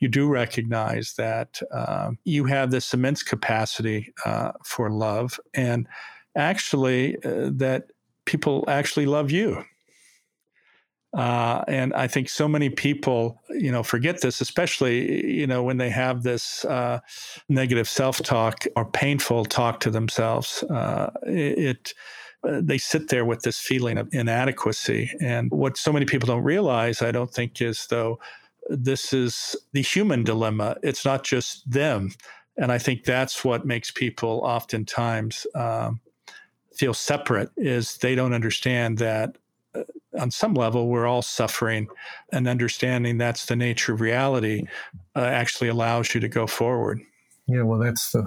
you do recognize that uh, you have this immense capacity uh, for love and actually uh, that people actually love you. Uh, and I think so many people, you know, forget this, especially, you know, when they have this uh, negative self-talk or painful talk to themselves. It, they sit there with this feeling of inadequacy. And what so many people don't realize, I don't think, is though this is the human dilemma. It's not just them. And I think that's what makes people oftentimes um, feel separate is they don't understand that uh, on some level we're all suffering and understanding that's the nature of reality uh, actually allows you to go forward
yeah well that's the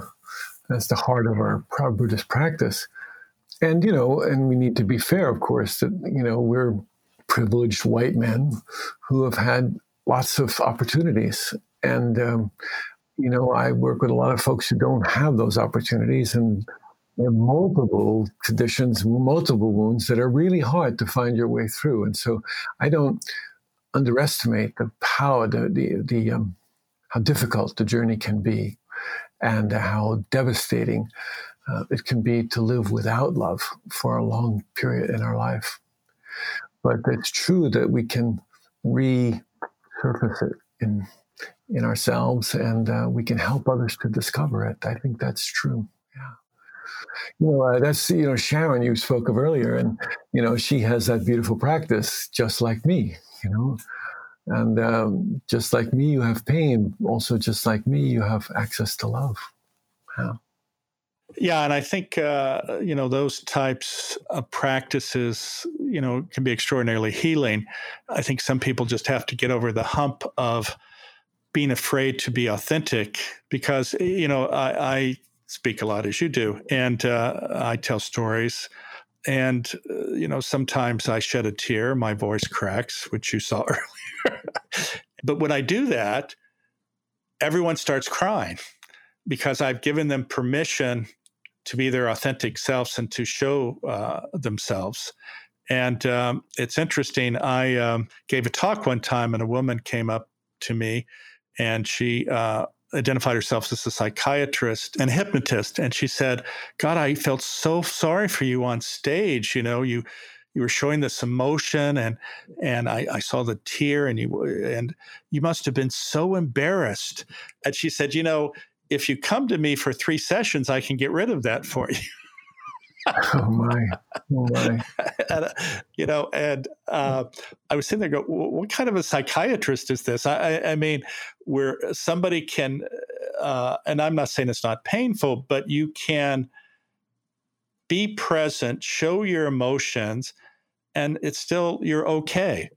that's the heart of our proud buddhist practice and you know and we need to be fair of course that you know we're privileged white men who have had lots of opportunities and um, you know i work with a lot of folks who don't have those opportunities and there are multiple conditions, multiple wounds that are really hard to find your way through. And so I don't underestimate the power, the, the, the um, how difficult the journey can be and how devastating uh, it can be to live without love for a long period in our life. But it's true that we can resurface it in in ourselves, and uh, we can help others to discover it. I think that's true. Yeah you know, uh, that's, you know, Sharon you spoke of earlier, and, you know, she has that beautiful practice just like me, you know. And um, just like me, you have pain. Also, just like me, you have access to love. Yeah.
Yeah, and I think uh, you know those types of practices, you know, can be extraordinarily healing. I think some people just have to get over the hump of being afraid to be authentic because you know I, I speak a lot as you do, and uh, I tell stories. And uh, you know, sometimes I shed a tear, my voice cracks, which you saw [laughs] earlier. but when I do that, everyone starts crying because I've given them permission to be their authentic selves and to show uh, themselves. And um, it's interesting. I um, gave a talk one time, and a woman came up to me, and she uh, identified herself as a psychiatrist and hypnotist and she said god i felt so sorry for you on stage you know you you were showing this emotion and and I, I saw the tear and you and you must have been so embarrassed and she said you know if you come to me for three sessions i can get rid of that for you [laughs]
oh my, oh my. [laughs]
and, uh, you know, and uh, I was sitting there, go, what kind of a psychiatrist is this? I, I, I mean, where somebody can, uh, and I'm not saying it's not painful, but you can be present, show your emotions, and it's still you're okay.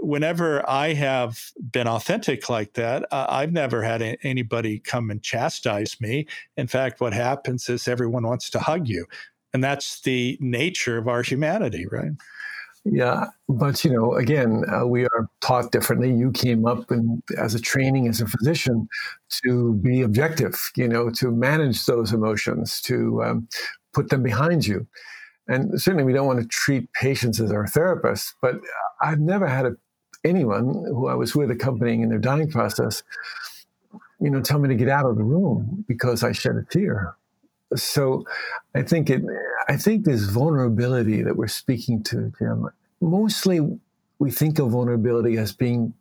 Whenever I have been authentic like that, uh, I've never had a- anybody come and chastise me. In fact, what happens is everyone wants to hug you and that's the nature of our humanity, right?
Yeah, but you know, again, uh, we are taught differently. You came up and as a training as a physician to be objective, you know, to manage those emotions, to um, put them behind you. And certainly, we don't want to treat patients as our therapists. But I've never had a, anyone who I was with accompanying in their dying process, you know, tell me to get out of the room because I shed a tear so I think it I think this vulnerability that we're speaking to, Jim, mostly we think of vulnerability as being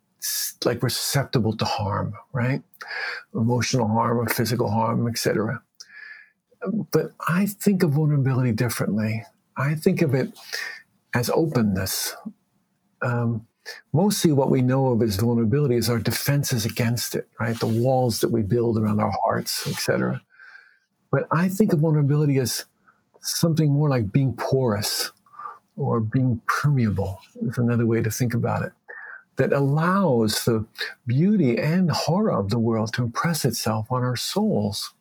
like we're susceptible to harm, right? Emotional harm or physical harm, etc. But I think of vulnerability differently. I think of it as openness. Um, mostly what we know of as vulnerability is our defenses against it, right? The walls that we build around our hearts, etc. But I think of vulnerability as something more like being porous or being permeable is another way to think about it that allows the beauty and horror of the world to impress itself on our souls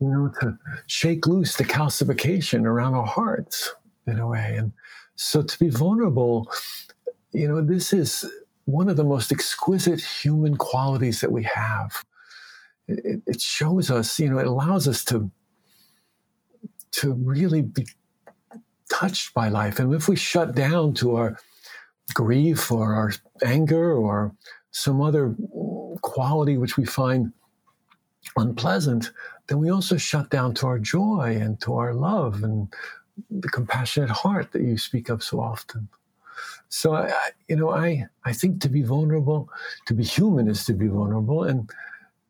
you know to shake loose the calcification around our hearts in a way and so to be vulnerable you know this is one of the most exquisite human qualities that we have it, it shows us you know it allows us to to really be touched by life. And if we shut down to our grief or our anger or some other quality which we find unpleasant, then we also shut down to our joy and to our love and the compassionate heart that you speak of so often. So I, you know, I I think to be vulnerable, to be human is to be vulnerable, and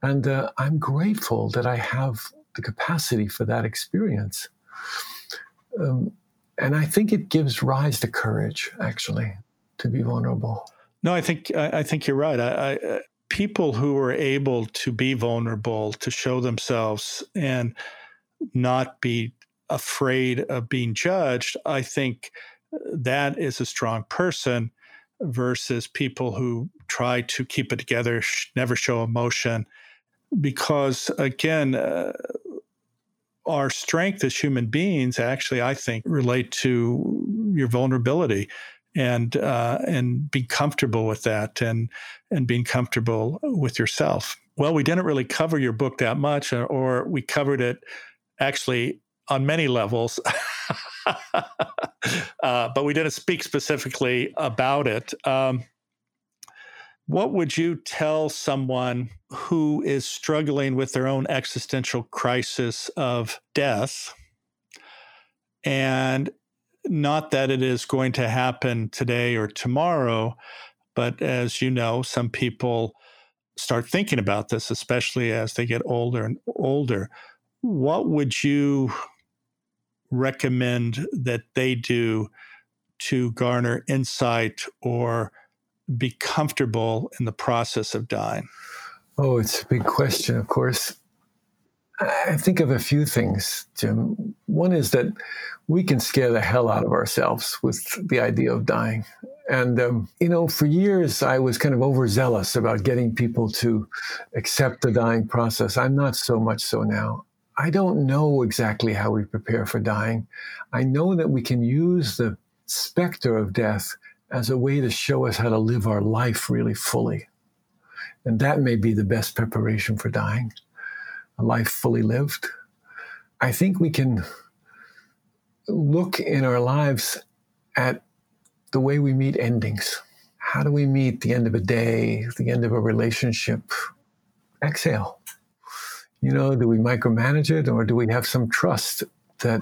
and uh, I'm grateful that I have the capacity for that experience. Um, and I think it gives rise to courage, actually, to be vulnerable.
No, I think I, I think you're right. I, I, uh, people who are able to be vulnerable, to show themselves, and not be afraid of being judged, I think that is a strong person versus people who try to keep it together, never show emotion. Because again, uh, our strength as human beings actually, I think, relate to your vulnerability and uh, and being comfortable with that and and being comfortable with yourself. Well, we didn't really cover your book that much, or, uh, or we covered it actually on many levels. [laughs] [laughs] uh, but we didn't speak specifically about it. Um, what would you tell someone who is struggling with their own existential crisis of death? And not that it is going to happen today or tomorrow, but as you know, some people start thinking about this, especially as they get older and older. What would you recommend that they do to garner insight or be comfortable in the process of dying?
Oh, it's a big question, of course. I think of a few things, Jim. One is that we can scare the hell out of ourselves with the idea of dying. And, um, you know, for years I was kind of overzealous about getting people to accept the dying process. I'm not so much so now. I don't know exactly how we prepare for dying. I know that we can use the specter of death as a way to show us how to live our life really fully. And that may be the best preparation for dying, a life fully lived. I think we can look in our lives at the way we meet endings. How do we meet the end of a day, the end of a relationship? Exhale. You know, do we micromanage it or do we have some trust that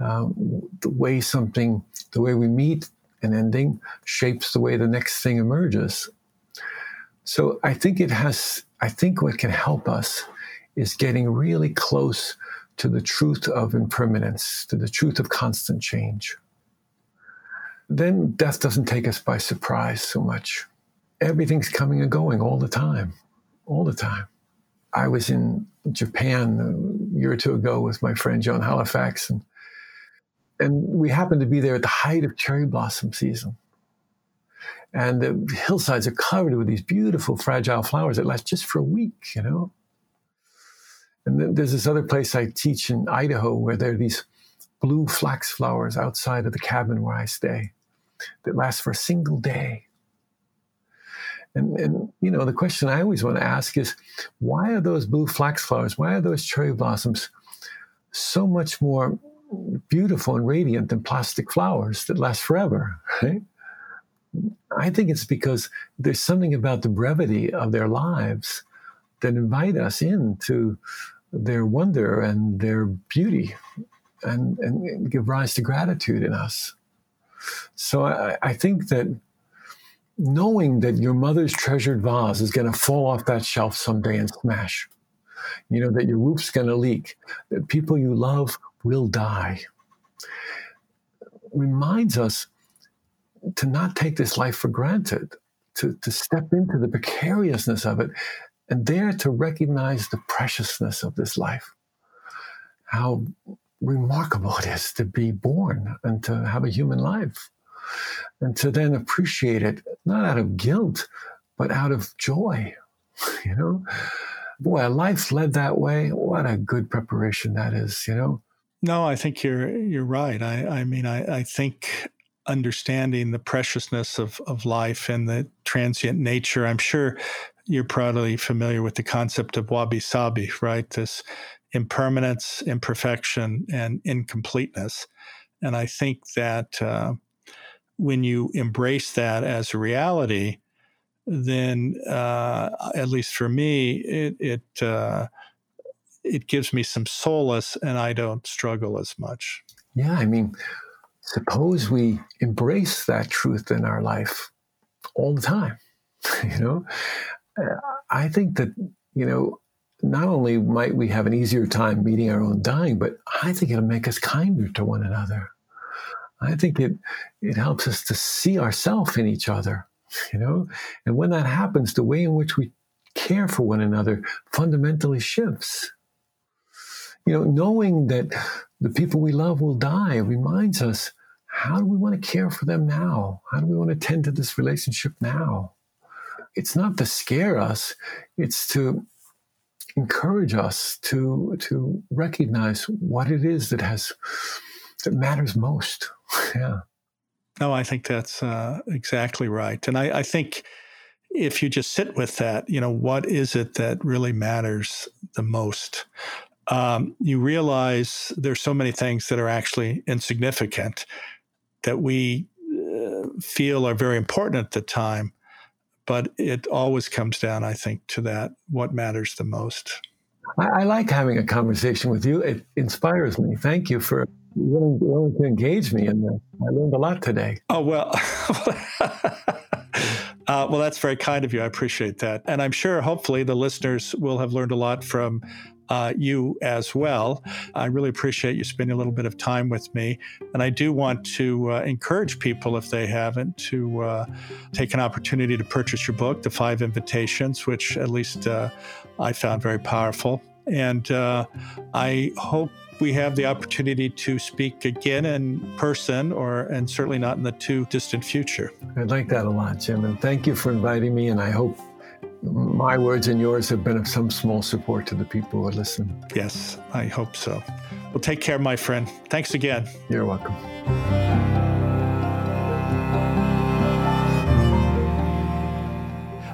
um, the way something, the way we meet an ending shapes the way the next thing emerges. So I think it has, I think what can help us is getting really close to the truth of impermanence, to the truth of constant change. Then death doesn't take us by surprise so much. Everything's coming and going all the time, all the time. I was in Japan a year or two ago with my friend Joan Halifax, and and we happened to be there at the height of cherry blossom season. And the hillsides are covered with these beautiful, fragile flowers that last just for a week, you know. And then there's this other place I teach in Idaho where there are these blue flax flowers outside of the cabin where I stay that last for a single day. And, and you know, the question I always want to ask is why are those blue flax flowers, why are those cherry blossoms so much more beautiful and radiant than plastic flowers that last forever, right? I think it's because there's something about the brevity of their lives that invite us into their wonder and their beauty and, and give rise to gratitude in us. So I, I think that knowing that your mother's treasured vase is going to fall off that shelf someday and smash. You know, that your roof's going to leak, that people you love will die. Reminds us to not take this life for granted, to, to step into the precariousness of it, and there to recognize the preciousness of this life. How remarkable it is to be born and to have a human life and to then appreciate it not out of guilt but out of joy [laughs] you know? Boy a life led that way. What a good preparation that is you know?
No i think you're you're right. I i mean i i think understanding the preciousness of of life and the transient nature i'm sure you're probably familiar with the concept of wabi sabi right? This impermanence imperfection and incompleteness. And i think that uh, when you embrace that as a reality, then uh, at least for me, it it uh, it gives me some solace, and I don't struggle as much.
Yeah, I mean, suppose we embrace that truth in our life all the time. [laughs] you know, uh, I think that you know not only might we have an easier time meeting our own dying, but I think it'll make us kinder to one another. I think it it helps us to see ourselves in each other, you know. And when that happens, the way in which we care for one another fundamentally shifts. You know, knowing that the people we love will die reminds us how do we want to care for them now? How do we want to tend to this relationship now? It's not to scare us, it's to encourage us to to recognize what it is that has that matters most. [laughs] yeah.
No, I think that's uh, exactly right. And I, I, think if you just sit with that, you know, what is it that really matters the most? Um, you realize there's so many things that are actually insignificant that we uh, feel are very important at the time. But it always comes down, I think, to that what matters the most.
I, I like having a conversation with you. It inspires me. Thank you for willing, willing to engage me in this. I learned a lot today.
Oh, well. [laughs] Uh, well, that's very kind of you. I appreciate that. And I'm sure, hopefully, the listeners will have learned a lot from uh, you as well. I really appreciate you spending a little bit of time with me. And I do want to uh, encourage people, if they haven't, to uh, take an opportunity to purchase your book, The Five Invitations, which at least uh, I found very powerful. And uh, I hope we have the opportunity to speak again in person or and certainly not in the too distant future.
I'd like that a lot, Jim, and thank you for inviting me and I hope my words and yours have been of some small support to the people who listen.
Yes, I hope so. Well, take care, my friend. Thanks again.
You're welcome.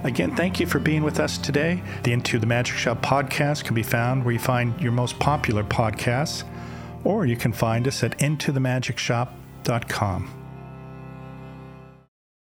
Again, thank you for being with us today. The Into the Magic Shop podcast can be found where you find your most popular podcasts, or you can find us at intothemagicshop.com.